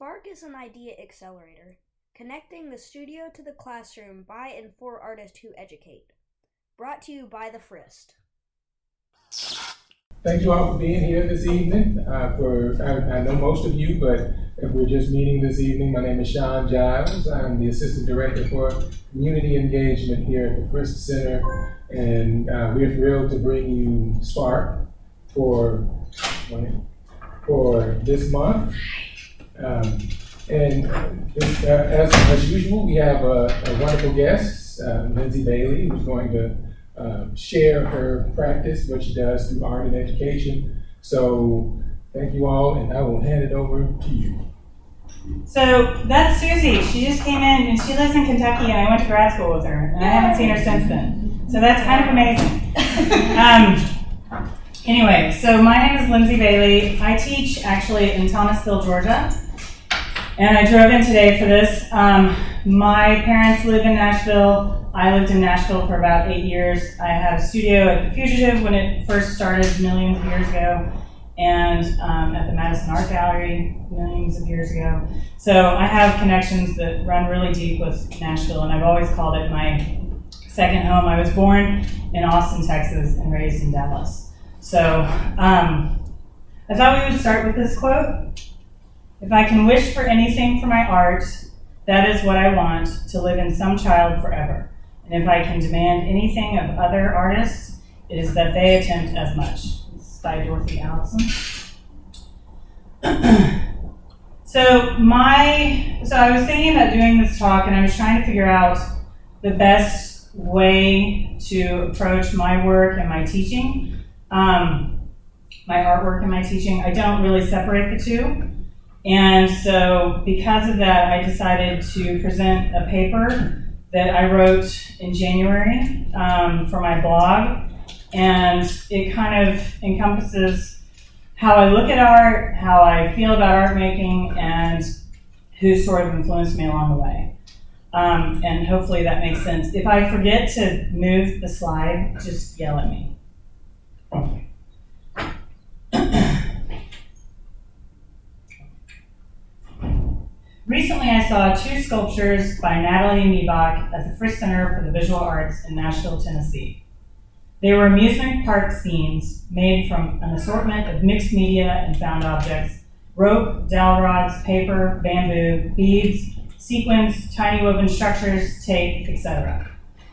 Spark is an idea accelerator, connecting the studio to the classroom by and for artists who educate. Brought to you by the Frist. Thank you all for being here this evening. Uh, for I, I, know most of you, but if we're just meeting this evening, my name is Sean Giles. I'm the Assistant Director for Community Engagement here at the Frist Center, and uh, we're thrilled to bring you Spark for for this month. Um, and uh, as, as usual, we have a, a wonderful guest, uh, Lindsay Bailey, who's going to uh, share her practice, what she does through art and education. So thank you all, and I will hand it over to you. So that's Susie. She just came in, and she lives in Kentucky, and I went to grad school with her, and I haven't seen her since then. So that's kind of amazing. um, anyway, so my name is Lindsay Bailey. I teach actually in Thomasville, Georgia. And I drove in today for this. Um, my parents live in Nashville. I lived in Nashville for about eight years. I had a studio at The Fugitive when it first started millions of years ago, and um, at the Madison Art Gallery millions of years ago. So I have connections that run really deep with Nashville, and I've always called it my second home. I was born in Austin, Texas, and raised in Dallas. So um, I thought we would start with this quote. If I can wish for anything for my art, that is what I want to live in some child forever. And if I can demand anything of other artists, it is that they attempt as much. This is by Dorothy Allison. so my so I was thinking about doing this talk and I was trying to figure out the best way to approach my work and my teaching. Um, my artwork and my teaching. I don't really separate the two. And so, because of that, I decided to present a paper that I wrote in January um, for my blog. And it kind of encompasses how I look at art, how I feel about art making, and who sort of influenced me along the way. Um, and hopefully that makes sense. If I forget to move the slide, just yell at me. Recently, I saw two sculptures by Nathalie Miebach at the Frist Center for the Visual Arts in Nashville, Tennessee. They were amusement park scenes made from an assortment of mixed media and found objects rope, dowel rods, paper, bamboo, beads, sequins, tiny woven structures, tape, etc.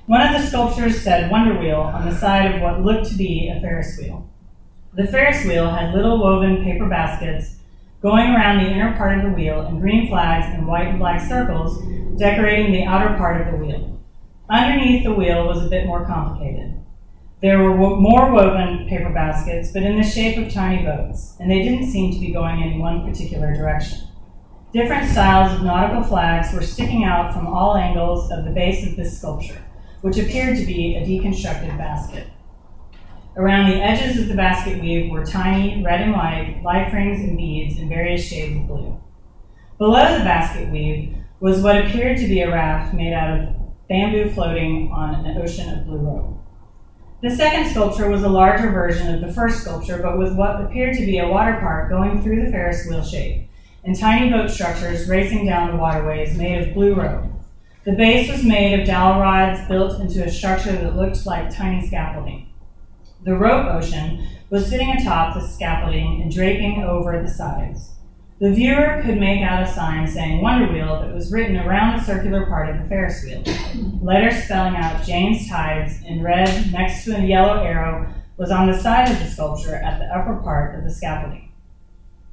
One of the sculptures said Wonder Wheel on the side of what looked to be a Ferris wheel. The Ferris wheel had little woven paper baskets going around the inner part of the wheel and green flags and white and black circles decorating the outer part of the wheel. Underneath the wheel was a bit more complicated. There were more woven paper baskets, but in the shape of tiny boats, and they didn't seem to be going in one particular direction. Different styles of nautical flags were sticking out from all angles of the base of this sculpture, which appeared to be a deconstructed basket. Around the edges of the basket weave were tiny red and white life rings and beads in various shades of blue. Below the basket weave was what appeared to be a raft made out of bamboo floating on an ocean of blue rope. The second sculpture was a larger version of the first sculpture, but with what appeared to be a water park going through the Ferris wheel shape, and tiny boat structures racing down the waterways made of blue rope. The base was made of dowel rods built into a structure that looked like tiny scaffolding. The rope ocean was sitting atop the scaffolding and draping over the sides. The viewer could make out a sign saying Wonder Wheel that was written around the circular part of the Ferris wheel. Letters spelling out Jane's Tides in red next to a yellow arrow was on the side of the sculpture at the upper part of the scaffolding.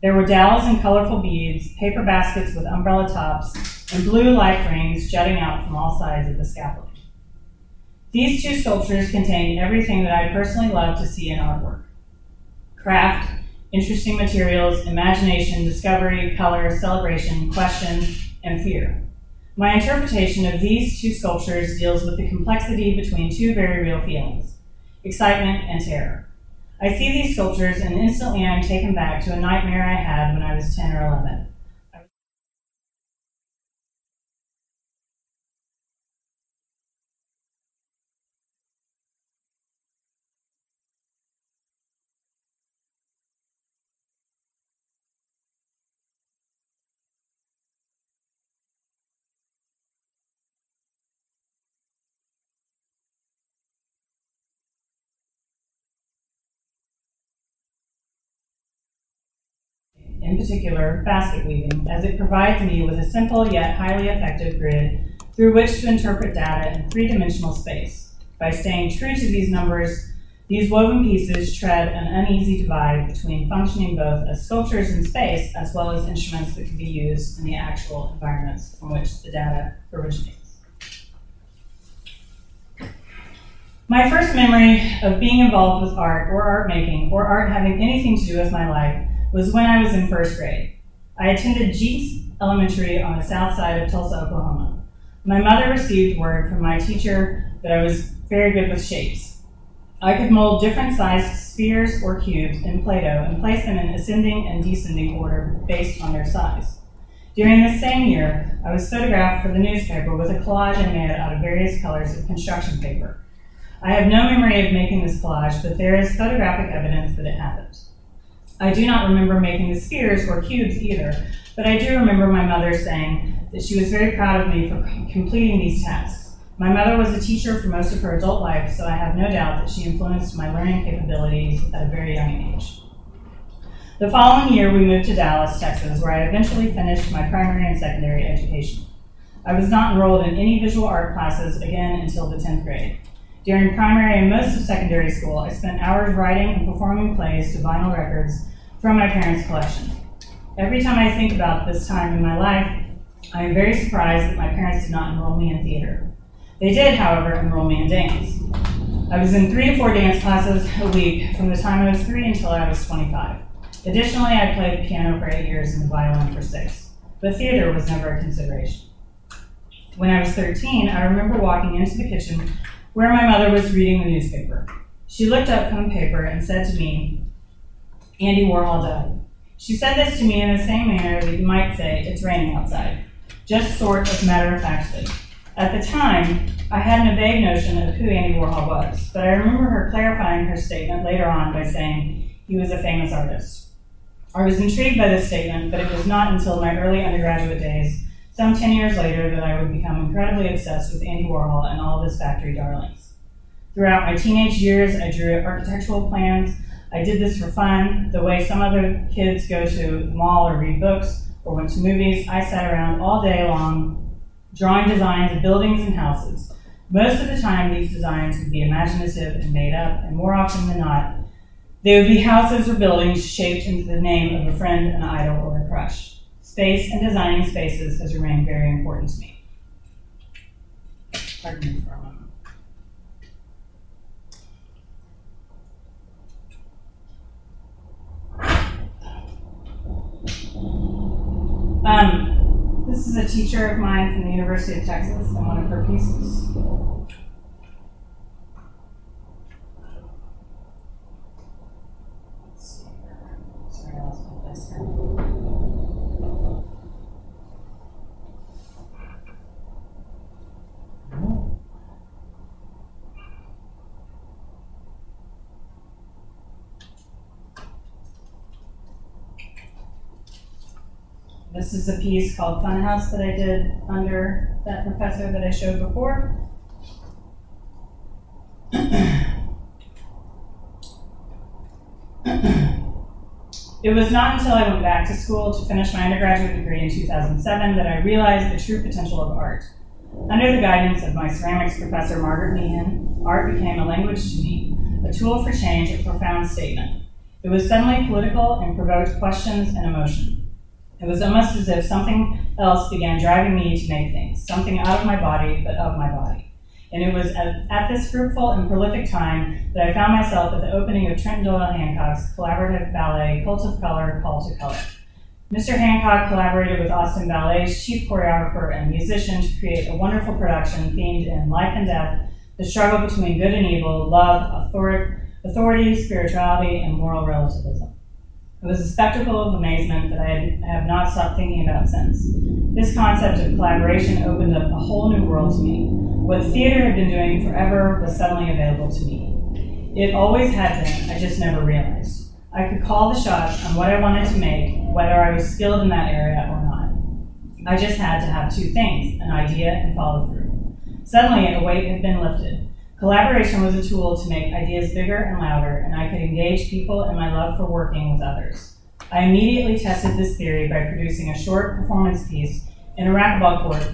There were dowels and colorful beads, paper baskets with umbrella tops, and blue life rings jutting out from all sides of the scaffolding. These two sculptures contain everything that I personally love to see in artwork craft, interesting materials, imagination, discovery, color, celebration, question, and fear. My interpretation of these two sculptures deals with the complexity between two very real feelings excitement and terror. I see these sculptures and instantly I am taken back to a nightmare I had when I was 10 or 11. In particular basket weaving, as it provides me with a simple yet highly effective grid through which to interpret data in three dimensional space. By staying true to these numbers, these woven pieces tread an uneasy divide between functioning both as sculptures in space as well as instruments that can be used in the actual environments from which the data originates. My first memory of being involved with art or art making or art having anything to do with my life was when I was in first grade. I attended Jeets Elementary on the south side of Tulsa, Oklahoma. My mother received word from my teacher that I was very good with shapes I could mold different sized spheres or cubes in Play-Doh and place them in ascending and descending order based on their size. During this same year, I was photographed for the newspaper with a collage I made out of various colors of construction paper. I have no memory of making this collage, but there is photographic evidence that it happened. I do not remember making the spheres or cubes either, but I do remember my mother saying that she was very proud of me for completing these tasks. My mother was a teacher for most of her adult life, so I have no doubt that she influenced my learning capabilities at a very young age. The following year, we moved to Dallas, Texas, where I eventually finished my primary and secondary education. I was not enrolled in any visual art classes again until the 10th grade. During primary and most of secondary school, I spent hours writing and performing plays to vinyl records from my parents' collection. Every time I think about this time in my life, I am very surprised that my parents did not enroll me in theater. They did, however, enroll me in dance. I was in three to four dance classes a week from the time I was three until I was 25. Additionally, I played piano for eight years and violin for six, but theater was never a consideration. When I was 13, I remember walking into the kitchen where my mother was reading the newspaper. She looked up from the paper and said to me, Andy Warhol died. She said this to me in the same manner that you might say, it's raining outside, just sort of matter of factly. At the time, I hadn't a vague notion of who Andy Warhol was, but I remember her clarifying her statement later on by saying he was a famous artist. I was intrigued by this statement, but it was not until my early undergraduate days, some 10 years later, that I would become incredibly obsessed with Andy Warhol and all of his factory darlings. Throughout my teenage years, I drew architectural plans. I did this for fun, the way some other kids go to the mall or read books or went to movies. I sat around all day long drawing designs of buildings and houses. Most of the time, these designs would be imaginative and made up, and more often than not, they would be houses or buildings shaped into the name of a friend, an idol, or a crush. Space and designing spaces has remained very important to me. Pardon me for a moment. Um, this is a teacher of mine from the University of Texas and one of her pieces. Sorry, I lost my place here. This is a piece called Funhouse that I did under that professor that I showed before. it was not until I went back to school to finish my undergraduate degree in 2007 that I realized the true potential of art. Under the guidance of my ceramics professor, Margaret Meehan, art became a language to me, a tool for change, a profound statement. It was suddenly political and provoked questions and emotion. It was almost as if something else began driving me to make things, something out of my body, but of my body. And it was at, at this fruitful and prolific time that I found myself at the opening of Trent Doyle Hancock's collaborative ballet, Cult of Color, Call to Color. Mr. Hancock collaborated with Austin Ballet's chief choreographer and musician to create a wonderful production themed in life and death, the struggle between good and evil, love, authority, spirituality, and moral relativism. It was a spectacle of amazement that I have not stopped thinking about since. This concept of collaboration opened up a whole new world to me. What theater had been doing forever was suddenly available to me. It always had been, I just never realized. I could call the shots on what I wanted to make, whether I was skilled in that area or not. I just had to have two things an idea and follow through. Suddenly, a weight had been lifted. Collaboration was a tool to make ideas bigger and louder, and I could engage people in my love for working with others. I immediately tested this theory by producing a short performance piece in a racquetball court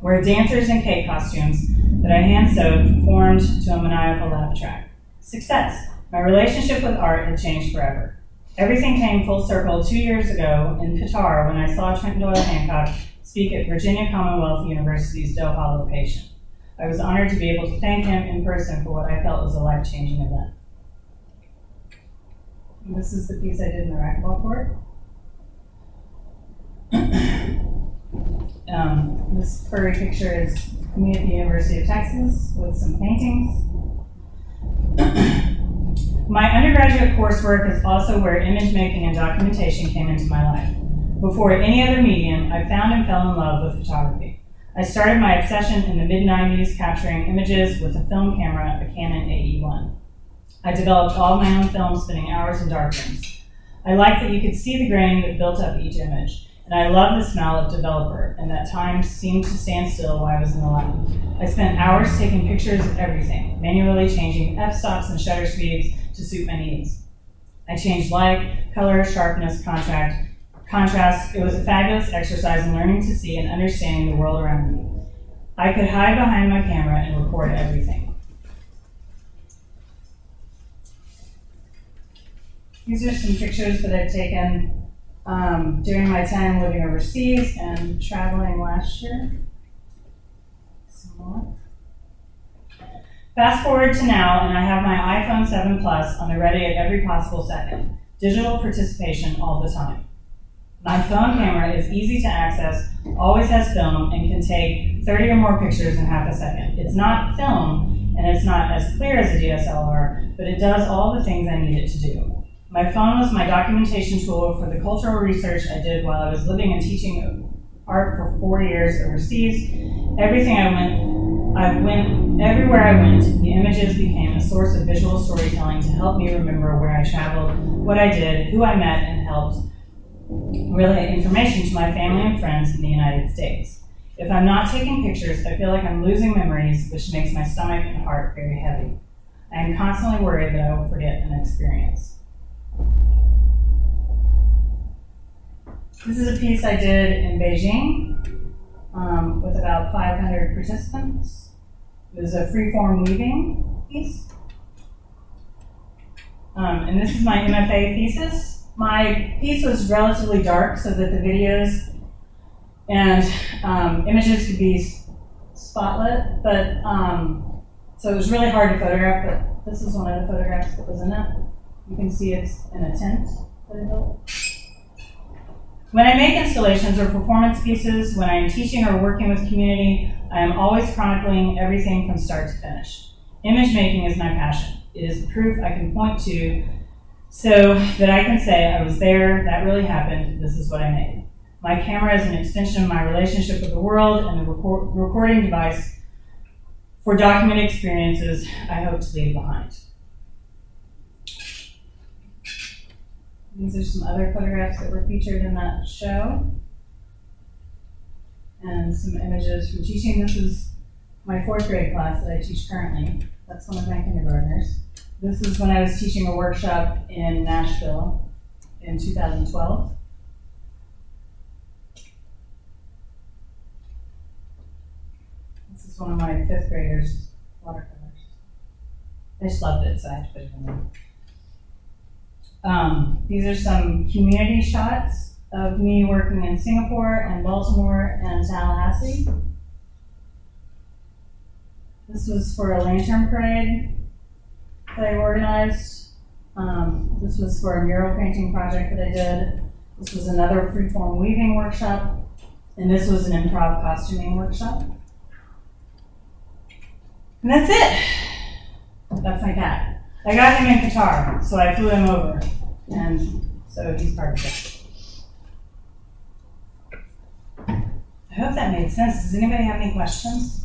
where dancers in cake costumes that I hand sewed formed to a maniacal laugh track. Success! My relationship with art had changed forever. Everything came full circle two years ago in Qatar when I saw Trent Doyle Hancock speak at Virginia Commonwealth University's Doha location. I was honored to be able to thank him in person for what I felt was a life changing event. And this is the piece I did in the racquetball court. um, this furry picture is me at the University of Texas with some paintings. my undergraduate coursework is also where image making and documentation came into my life. Before any other medium, I found and fell in love with photography. I started my obsession in the mid 90s capturing images with a film camera, a Canon AE1. I developed all my own films, spending hours in darkrooms. I liked that you could see the grain that built up each image, and I loved the smell of developer, and that time seemed to stand still while I was in the lab. I spent hours taking pictures of everything, manually changing f-stops and shutter speeds to suit my needs. I changed light, color, sharpness, contrast, contrast. It was a fabulous exercise in learning to see and understanding the world around me. I could hide behind my camera and record everything. These are some pictures that I've taken um, during my time living overseas and traveling last year. Fast forward to now, and I have my iPhone 7 Plus on the ready at every possible second. Digital participation all the time. My phone camera is easy to access, always has film, and can take 30 or more pictures in half a second. It's not film, and it's not as clear as a DSLR, but it does all the things I need it to do. My phone was my documentation tool for the cultural research I did while I was living and teaching art for four years overseas. Everything I went, I went everywhere I went. The images became a source of visual storytelling to help me remember where I traveled, what I did, who I met, and helped relay information to my family and friends in the United States. If I'm not taking pictures, I feel like I'm losing memories, which makes my stomach and heart very heavy. I am constantly worried that I will forget an experience. This is a piece I did in Beijing um, with about 500 participants. It was a freeform weaving piece. Um, and this is my MFA thesis. My piece was relatively dark so that the videos and um, images could be spotlit, but um, so it was really hard to photograph, but this is one of the photographs that was in it. You can see it's in a tent that I built. When I make installations or performance pieces, when I am teaching or working with community, I am always chronicling everything from start to finish. Image making is my passion. It is the proof I can point to so that I can say, I was there, that really happened, this is what I made. My camera is an extension of my relationship with the world and the record- recording device for documented experiences I hope to leave behind. These are some other photographs that were featured in that show. And some images from teaching. This is my fourth grade class that I teach currently. That's one of my kindergartners. This is when I was teaching a workshop in Nashville in 2012. This is one of my fifth graders' watercolors. I just loved it, so I had to put it in there. Um, these are some community shots of me working in Singapore and Baltimore and Tallahassee. This was for a lantern parade that I organized. Um, this was for a mural painting project that I did. This was another freeform weaving workshop. And this was an improv costuming workshop. And that's it. That's my cat. I got him in Qatar, so I flew him over, and so he's part of it. I hope that made sense. Does anybody have any questions?